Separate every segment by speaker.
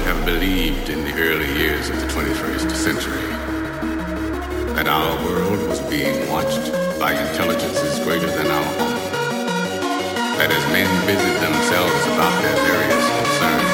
Speaker 1: would have believed in the early years of the 21st century that our world was being watched by intelligences greater than our own. That as men busied themselves about their various concerns,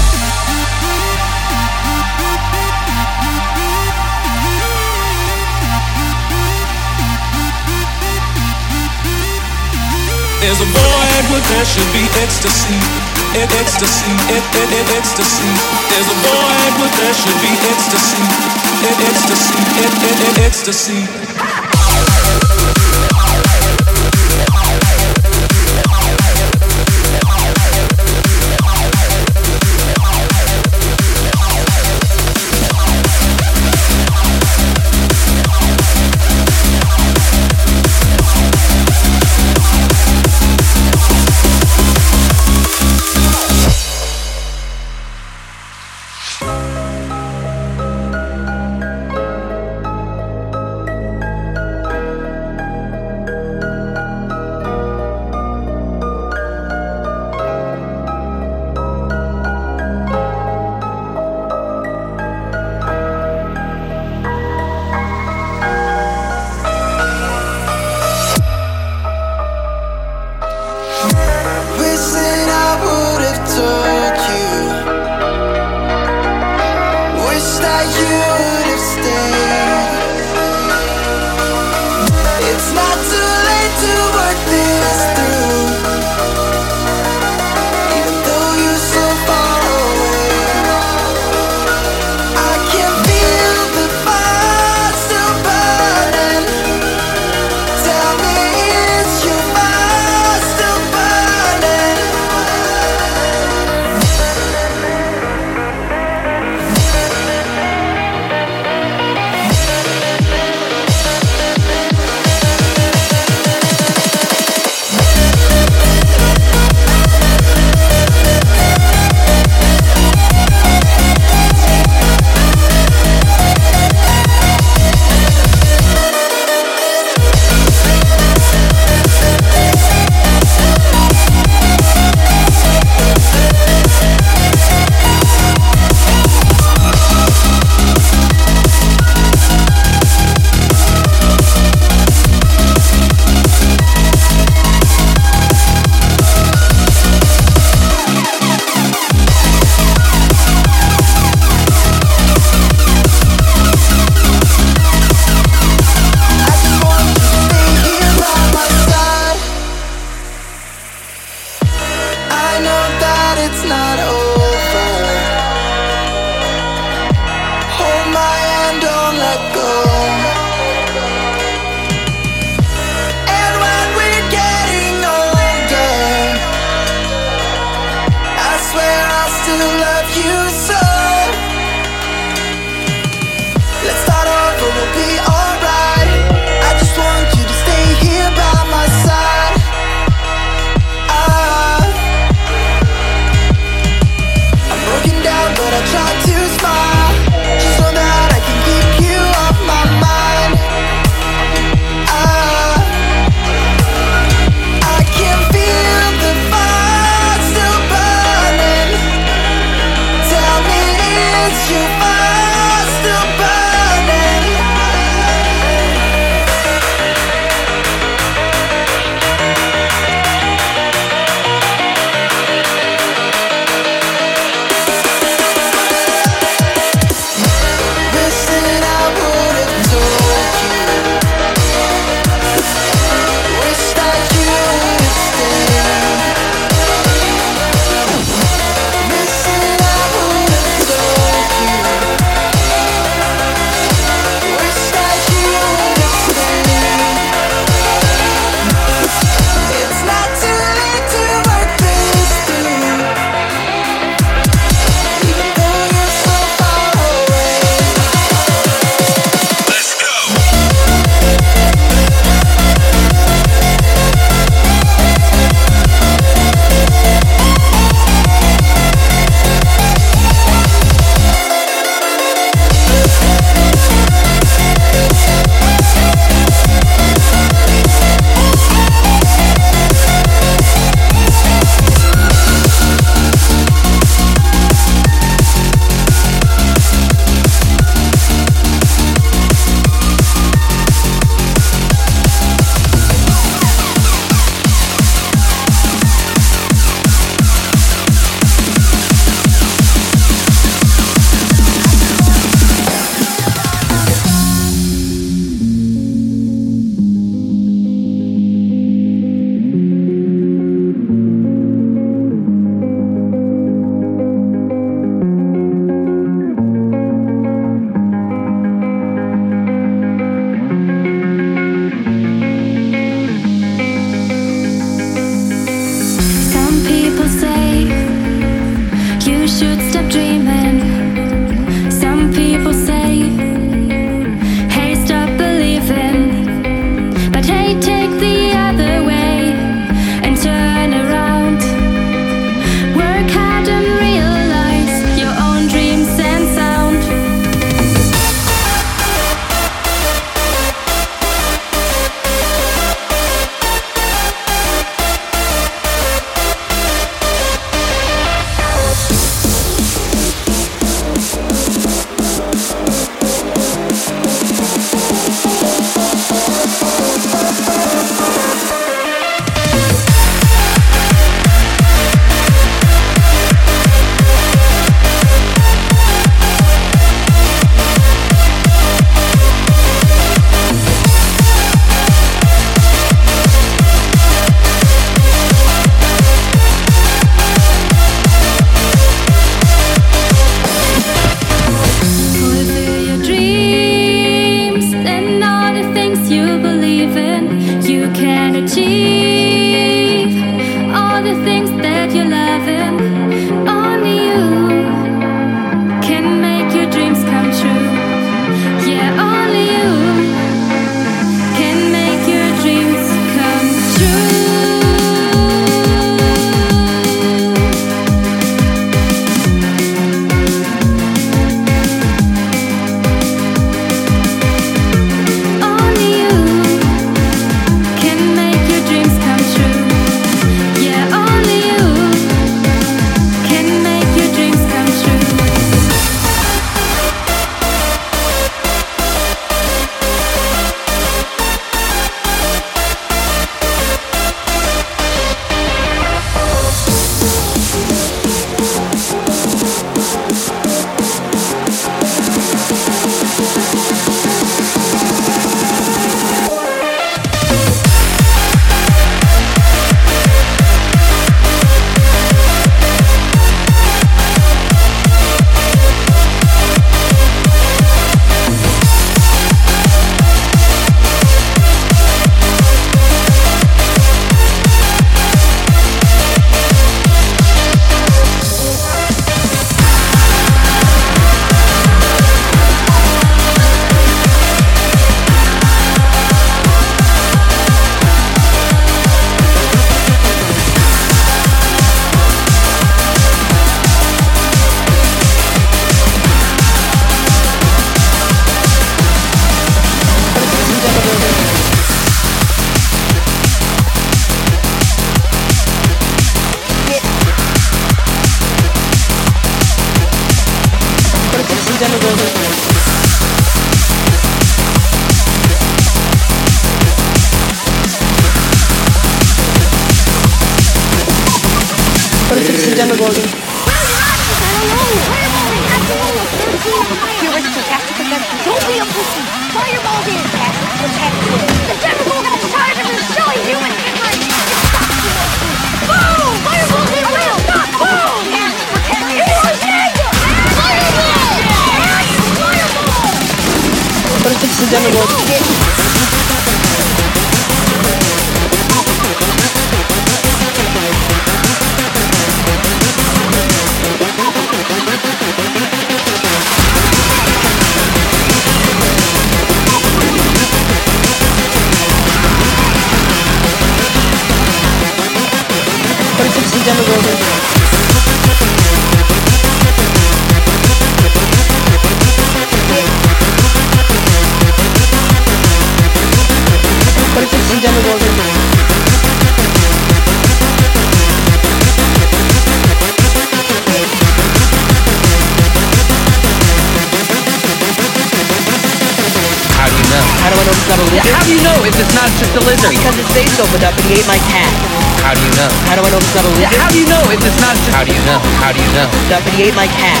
Speaker 2: lizard? Because his face opened up and he ate my cat.
Speaker 3: How do you know?
Speaker 2: How do I know it's not a lizard?
Speaker 3: How do you know if it's not just? How do you know? How do you know?
Speaker 2: Up and he ate my cat.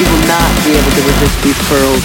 Speaker 2: You will not be able to resist these pearls.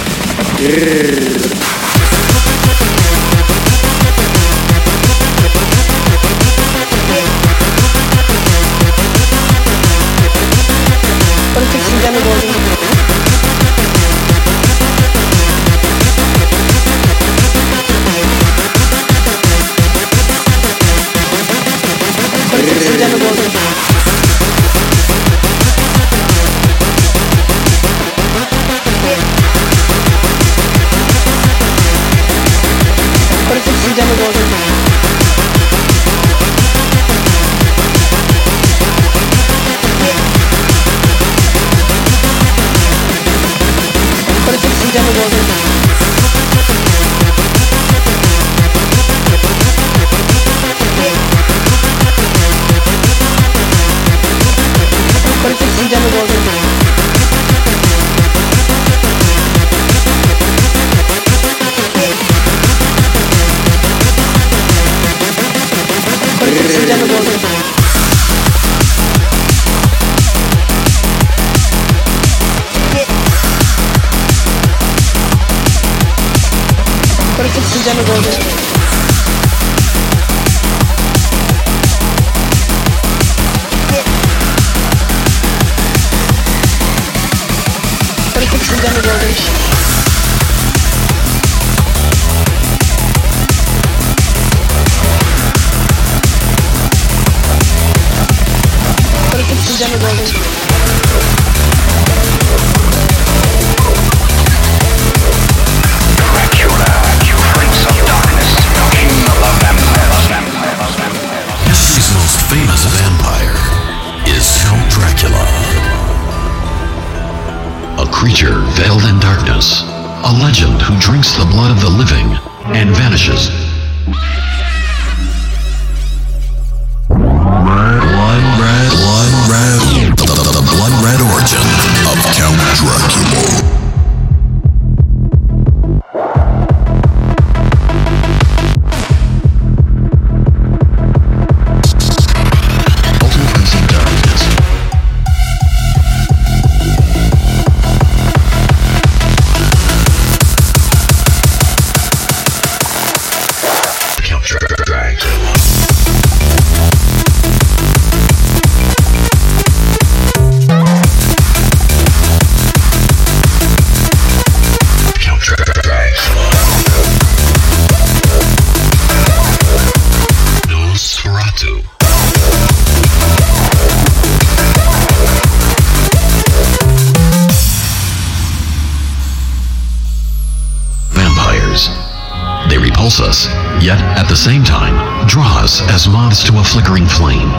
Speaker 4: the same time, draws as moths to a flickering flame.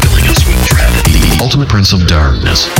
Speaker 4: Filling us with gravity, the ultimate prince of darkness.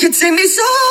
Speaker 5: You
Speaker 6: take me so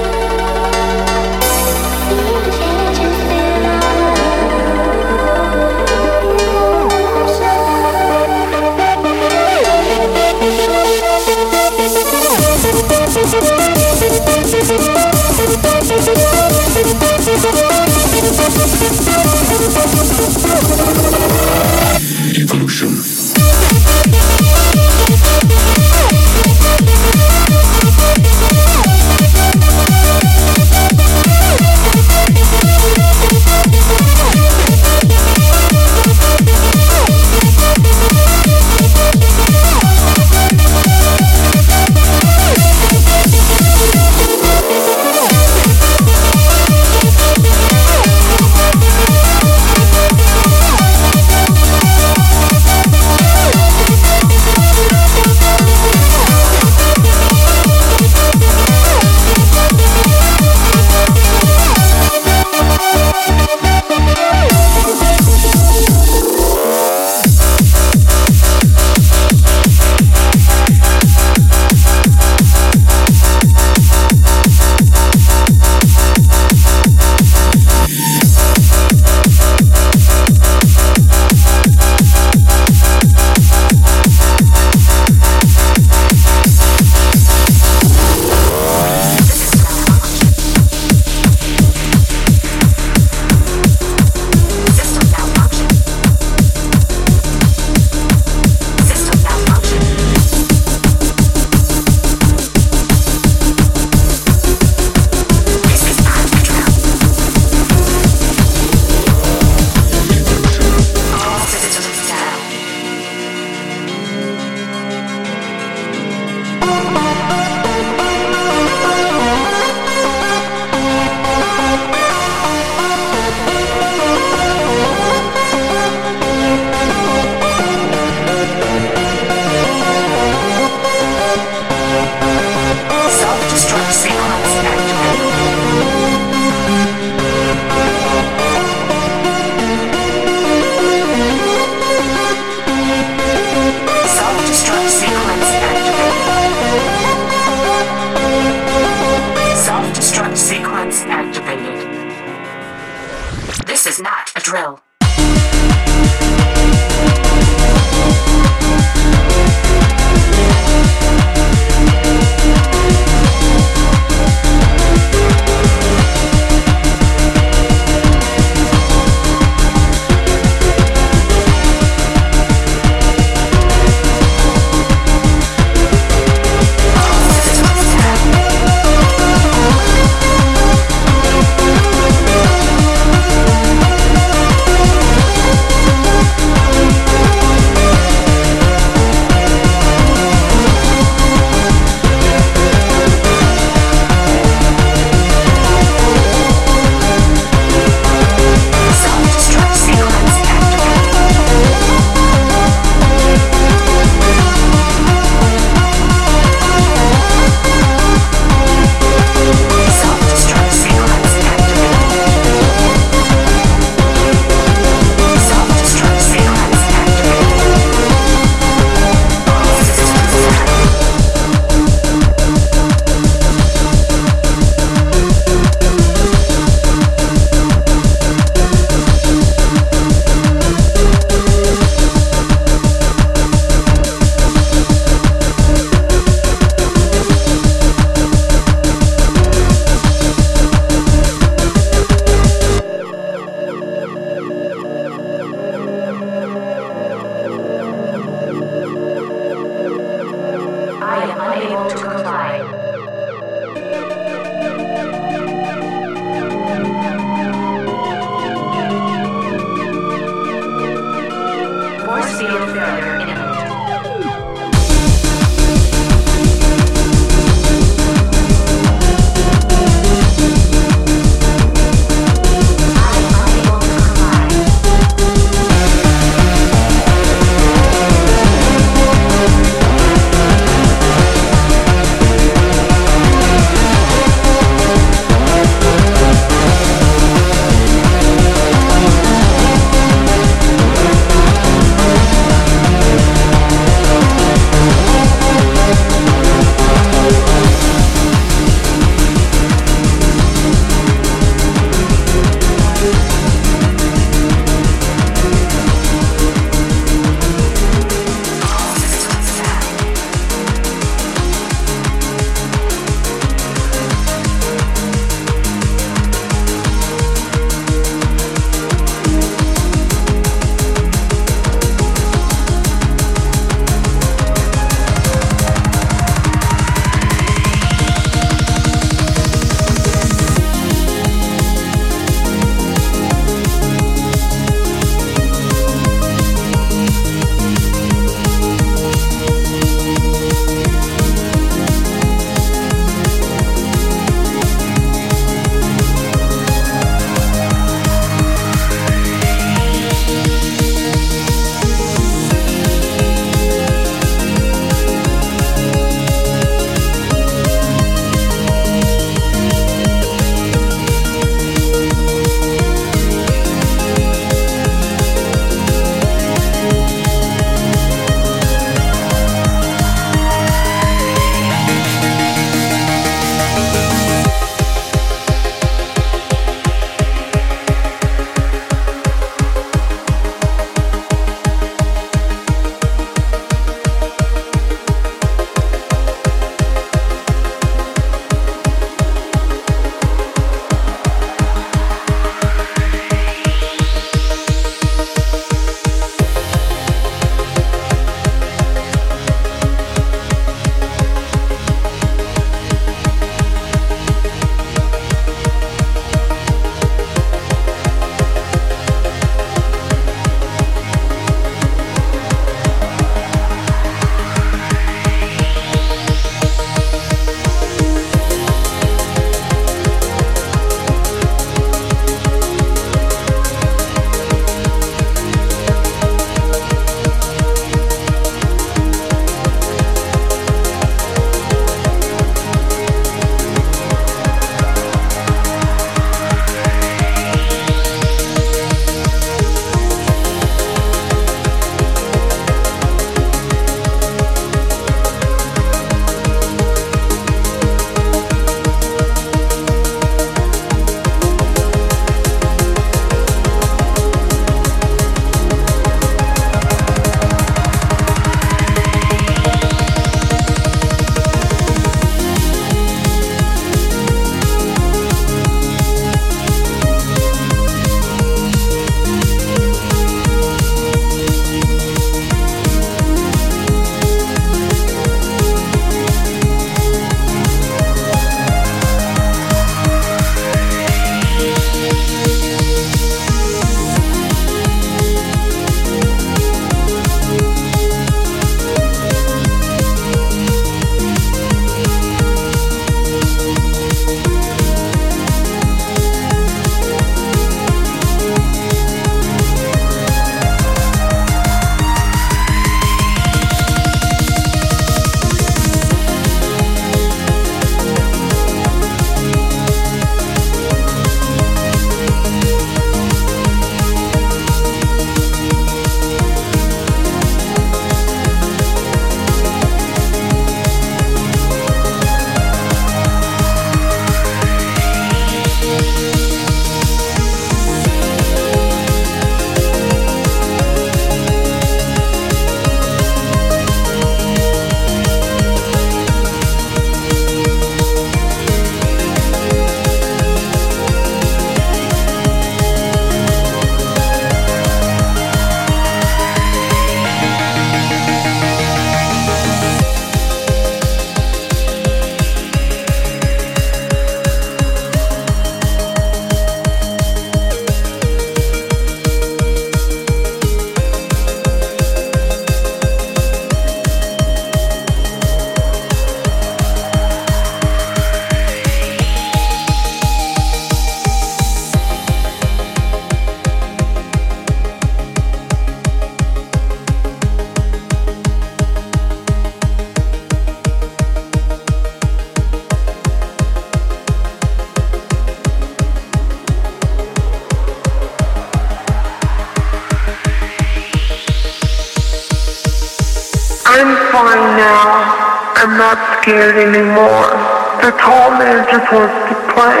Speaker 7: anymore. The tall man just wants to play.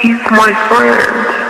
Speaker 7: He's my friend.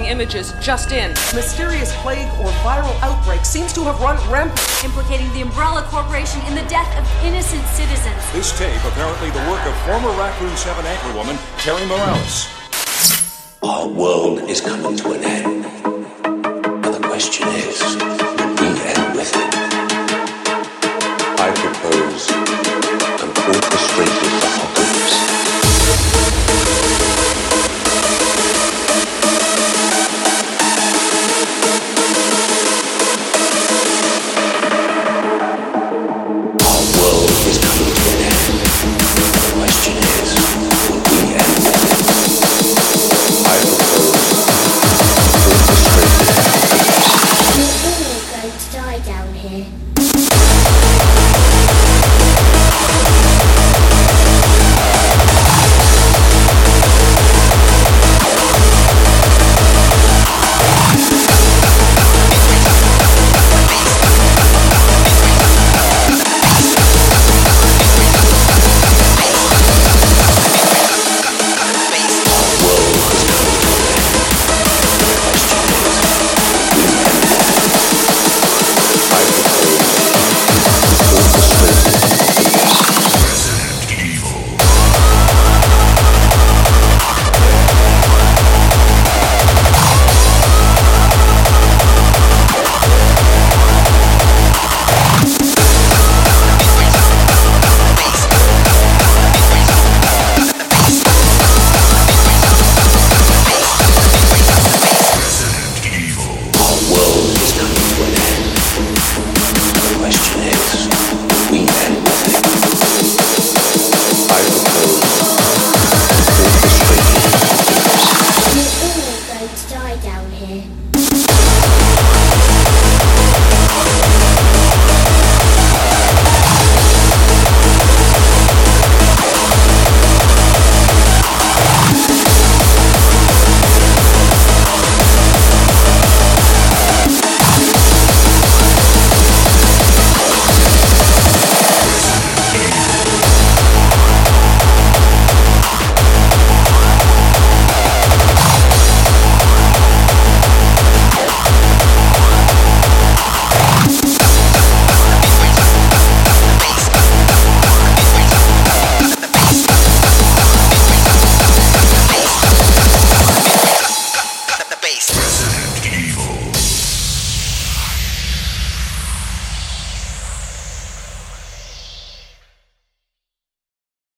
Speaker 8: Shocking images just in.
Speaker 9: Mysterious plague or viral outbreak seems to have run rampant.
Speaker 10: Implicating the Umbrella Corporation in the death of innocent citizens.
Speaker 11: This tape apparently the work of former Raccoon 7 anchorwoman Terri Morales.
Speaker 12: Our world is coming to an end.